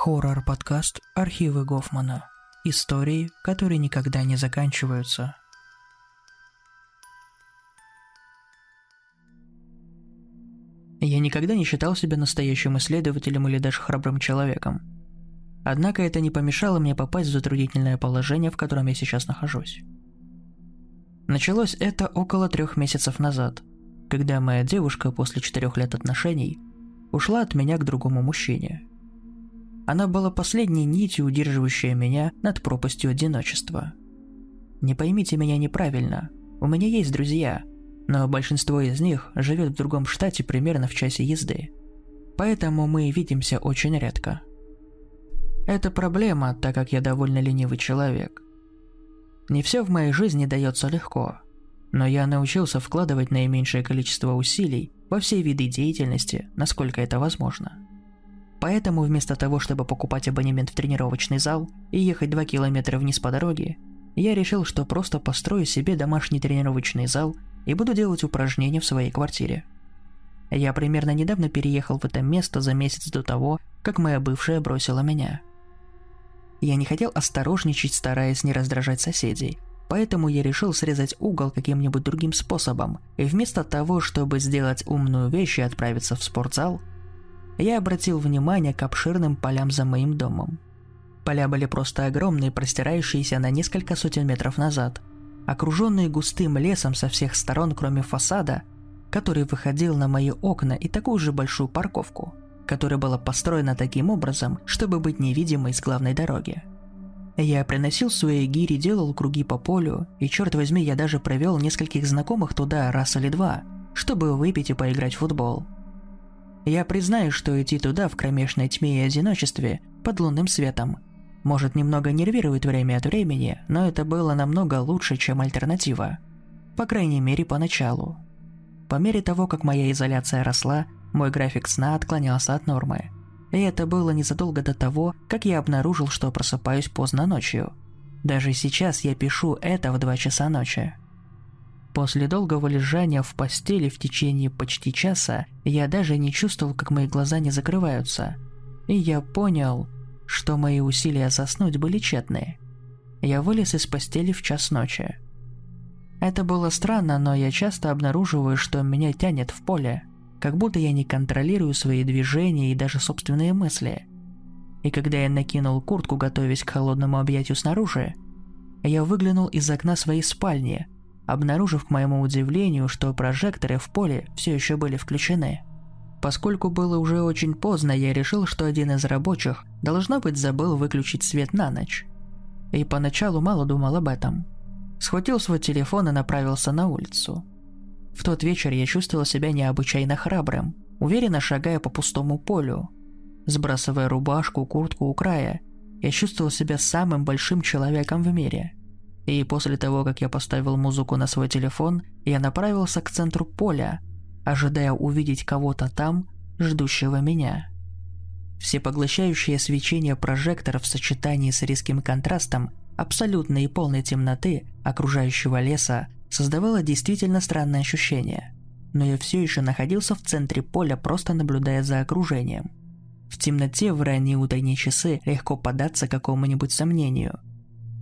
Хоррор-подкаст «Архивы Гофмана». Истории, которые никогда не заканчиваются. Я никогда не считал себя настоящим исследователем или даже храбрым человеком. Однако это не помешало мне попасть в затруднительное положение, в котором я сейчас нахожусь. Началось это около трех месяцев назад, когда моя девушка после четырех лет отношений ушла от меня к другому мужчине – она была последней нитью, удерживающей меня над пропастью одиночества. Не поймите меня неправильно, у меня есть друзья, но большинство из них живет в другом штате примерно в часе езды. Поэтому мы видимся очень редко. Это проблема, так как я довольно ленивый человек. Не все в моей жизни дается легко, но я научился вкладывать наименьшее количество усилий во все виды деятельности, насколько это возможно. Поэтому вместо того, чтобы покупать абонемент в тренировочный зал и ехать 2 километра вниз по дороге, я решил, что просто построю себе домашний тренировочный зал и буду делать упражнения в своей квартире. Я примерно недавно переехал в это место за месяц до того, как моя бывшая бросила меня. Я не хотел осторожничать, стараясь не раздражать соседей, поэтому я решил срезать угол каким-нибудь другим способом, и вместо того, чтобы сделать умную вещь и отправиться в спортзал, я обратил внимание к обширным полям за моим домом. Поля были просто огромные, простирающиеся на несколько сотен метров назад, окруженные густым лесом со всех сторон, кроме фасада, который выходил на мои окна и такую же большую парковку, которая была построена таким образом, чтобы быть невидимой с главной дороги. Я приносил свои гири, делал круги по полю, и черт возьми, я даже провел нескольких знакомых туда раз или два, чтобы выпить и поиграть в футбол – я признаю, что идти туда в кромешной тьме и одиночестве под лунным светом может немного нервировать время от времени, но это было намного лучше, чем альтернатива. По крайней мере, поначалу. По мере того, как моя изоляция росла, мой график сна отклонялся от нормы. И это было незадолго до того, как я обнаружил, что просыпаюсь поздно ночью. Даже сейчас я пишу это в 2 часа ночи. После долгого лежания в постели в течение почти часа я даже не чувствовал, как мои глаза не закрываются. И я понял, что мои усилия заснуть были тщетны. Я вылез из постели в час ночи. Это было странно, но я часто обнаруживаю, что меня тянет в поле, как будто я не контролирую свои движения и даже собственные мысли. И когда я накинул куртку, готовясь к холодному объятию снаружи, я выглянул из окна своей спальни – обнаружив к моему удивлению, что прожекторы в поле все еще были включены. Поскольку было уже очень поздно, я решил, что один из рабочих, должно быть, забыл выключить свет на ночь. И поначалу мало думал об этом. Схватил свой телефон и направился на улицу. В тот вечер я чувствовал себя необычайно храбрым, уверенно шагая по пустому полю. Сбрасывая рубашку, куртку у края, я чувствовал себя самым большим человеком в мире – и после того, как я поставил музыку на свой телефон, я направился к центру поля, ожидая увидеть кого-то там, ждущего меня. Всепоглощающее свечение прожекторов в сочетании с резким контрастом абсолютной и полной темноты окружающего леса создавало действительно странное ощущение. Но я все еще находился в центре поля, просто наблюдая за окружением. В темноте в ранние утренние часы легко податься какому-нибудь сомнению –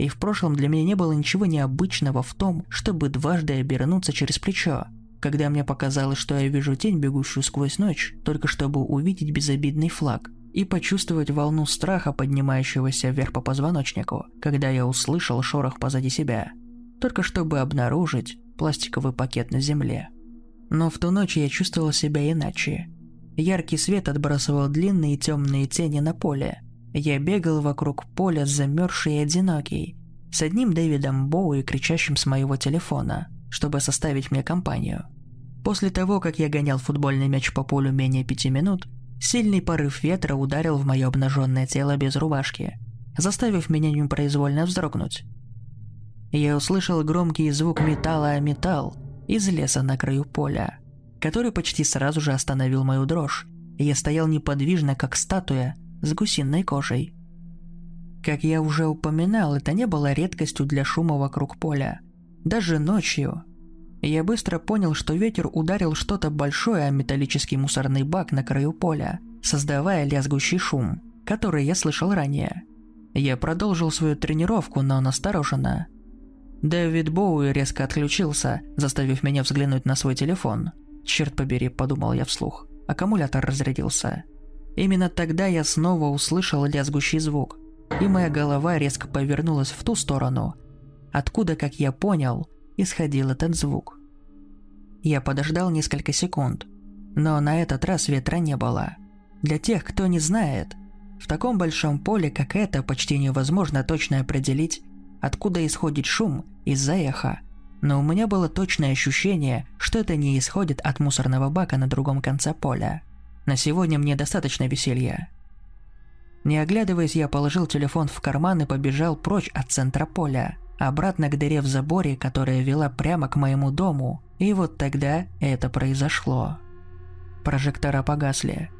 и в прошлом для меня не было ничего необычного в том, чтобы дважды обернуться через плечо, когда мне показалось, что я вижу тень, бегущую сквозь ночь, только чтобы увидеть безобидный флаг и почувствовать волну страха, поднимающегося вверх по позвоночнику, когда я услышал шорох позади себя, только чтобы обнаружить пластиковый пакет на земле. Но в ту ночь я чувствовал себя иначе. Яркий свет отбрасывал длинные темные тени на поле, я бегал вокруг поля, замерзший и одинокий, с одним Дэвидом Боуи, кричащим с моего телефона, чтобы составить мне компанию. После того, как я гонял футбольный мяч по полю менее пяти минут, сильный порыв ветра ударил в мое обнаженное тело без рубашки, заставив меня непроизвольно вздрогнуть. Я услышал громкий звук металла о металл из леса на краю поля, который почти сразу же остановил мою дрожь, я стоял неподвижно, как статуя, с гусиной кожей. Как я уже упоминал, это не было редкостью для шума вокруг поля. Даже ночью. Я быстро понял, что ветер ударил что-то большое о металлический мусорный бак на краю поля, создавая лязгущий шум, которые я слышал ранее. Я продолжил свою тренировку, но настороженно. Дэвид Боуи резко отключился, заставив меня взглянуть на свой телефон. Черт побери, подумал я вслух. Аккумулятор разрядился. Именно тогда я снова услышал лязгущий звук, и моя голова резко повернулась в ту сторону, откуда, как я понял, исходил этот звук. Я подождал несколько секунд, но на этот раз ветра не было. Для тех, кто не знает, в таком большом поле, как это, почти невозможно точно определить, откуда исходит шум из-за эха. Но у меня было точное ощущение, что это не исходит от мусорного бака на другом конце поля. На сегодня мне достаточно веселья. Не оглядываясь, я положил телефон в карман и побежал прочь от центра поля, обратно к дыре в заборе, которая вела прямо к моему дому, и вот тогда это произошло. Прожектора погасли.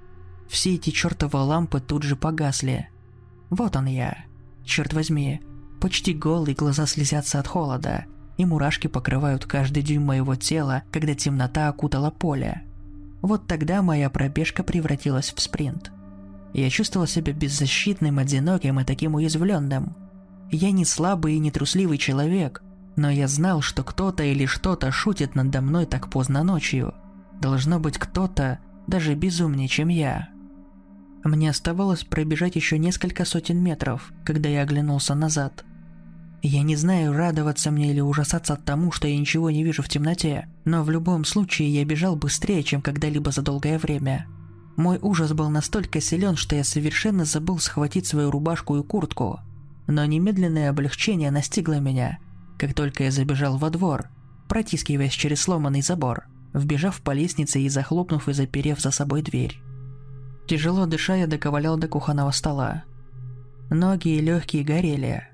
Все эти чертовы лампы тут же погасли. Вот он я. Черт возьми, почти голый, глаза слезятся от холода, и мурашки покрывают каждый дюйм моего тела, когда темнота окутала поле. Вот тогда моя пробежка превратилась в спринт. Я чувствовал себя беззащитным, одиноким и таким уязвленным. Я не слабый и не трусливый человек, но я знал, что кто-то или что-то шутит надо мной так поздно ночью. Должно быть кто-то даже безумнее, чем я. Мне оставалось пробежать еще несколько сотен метров, когда я оглянулся назад. Я не знаю, радоваться мне или ужасаться от тому, что я ничего не вижу в темноте, но в любом случае я бежал быстрее, чем когда-либо за долгое время. Мой ужас был настолько силен, что я совершенно забыл схватить свою рубашку и куртку. Но немедленное облегчение настигло меня, как только я забежал во двор, протискиваясь через сломанный забор, вбежав по лестнице и захлопнув и заперев за собой дверь. Тяжело дыша, я доковылял до кухонного стола. Ноги и легкие горели.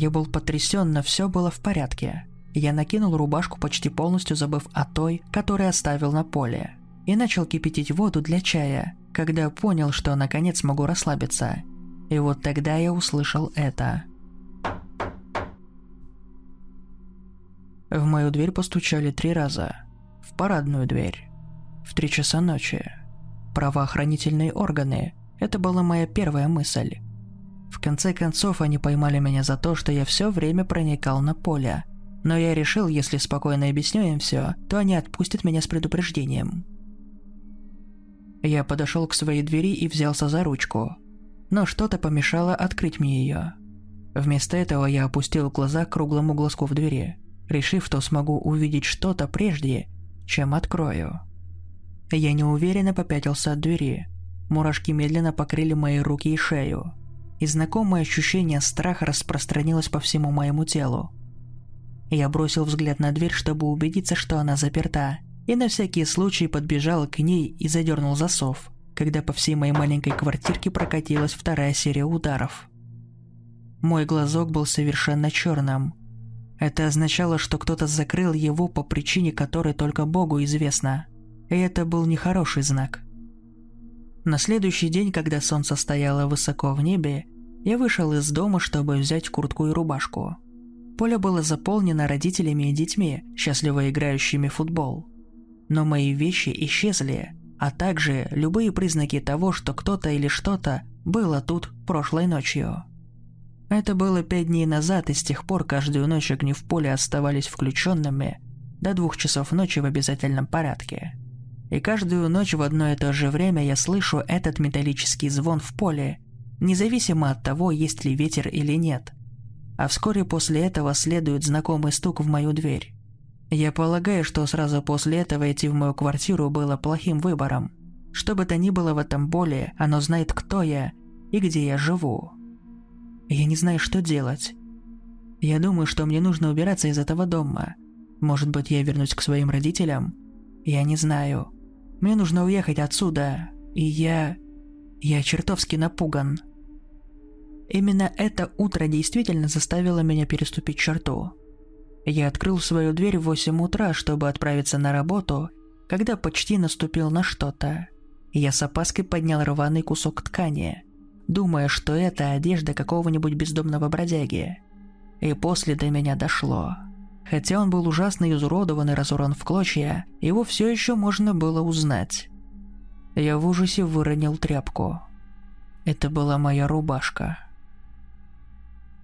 Я был потрясен, но все было в порядке. Я накинул рубашку, почти полностью забыв о той, которую оставил на поле, и начал кипятить воду для чая, когда понял, что наконец могу расслабиться. И вот тогда я услышал это. В мою дверь постучали три раза. В парадную дверь. В три часа ночи правоохранительные органы. Это была моя первая мысль. В конце концов, они поймали меня за то, что я все время проникал на поле. Но я решил, если спокойно объясню им все, то они отпустят меня с предупреждением. Я подошел к своей двери и взялся за ручку. Но что-то помешало открыть мне ее. Вместо этого я опустил глаза к круглому глазку в двери, решив, что смогу увидеть что-то прежде, чем открою. Я неуверенно попятился от двери. Мурашки медленно покрыли мои руки и шею. И знакомое ощущение страха распространилось по всему моему телу. Я бросил взгляд на дверь, чтобы убедиться, что она заперта, и на всякий случай подбежал к ней и задернул засов, когда по всей моей маленькой квартирке прокатилась вторая серия ударов. Мой глазок был совершенно черным. Это означало, что кто-то закрыл его по причине, которой только Богу известна – и это был нехороший знак. На следующий день, когда солнце стояло высоко в небе, я вышел из дома, чтобы взять куртку и рубашку. Поле было заполнено родителями и детьми, счастливо играющими в футбол. Но мои вещи исчезли, а также любые признаки того, что кто-то или что-то было тут прошлой ночью. Это было пять дней назад, и с тех пор каждую ночь огни в поле оставались включенными до двух часов ночи в обязательном порядке. И каждую ночь в одно и то же время я слышу этот металлический звон в поле, независимо от того, есть ли ветер или нет. А вскоре после этого следует знакомый стук в мою дверь. Я полагаю, что сразу после этого идти в мою квартиру было плохим выбором. Что бы то ни было в этом поле, оно знает, кто я и где я живу. Я не знаю, что делать. Я думаю, что мне нужно убираться из этого дома. Может быть, я вернусь к своим родителям? Я не знаю. Мне нужно уехать отсюда, и я... Я чертовски напуган. Именно это утро действительно заставило меня переступить черту. Я открыл свою дверь в 8 утра, чтобы отправиться на работу, когда почти наступил на что-то. Я с опаской поднял рваный кусок ткани, думая, что это одежда какого-нибудь бездомного бродяги. И после до меня дошло – Хотя он был ужасно изуродован и разорван в клочья, его все еще можно было узнать. Я в ужасе выронил тряпку. Это была моя рубашка.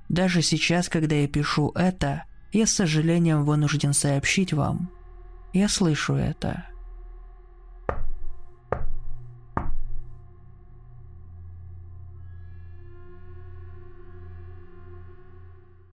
Даже сейчас, когда я пишу это, я с сожалением вынужден сообщить вам. Я слышу это.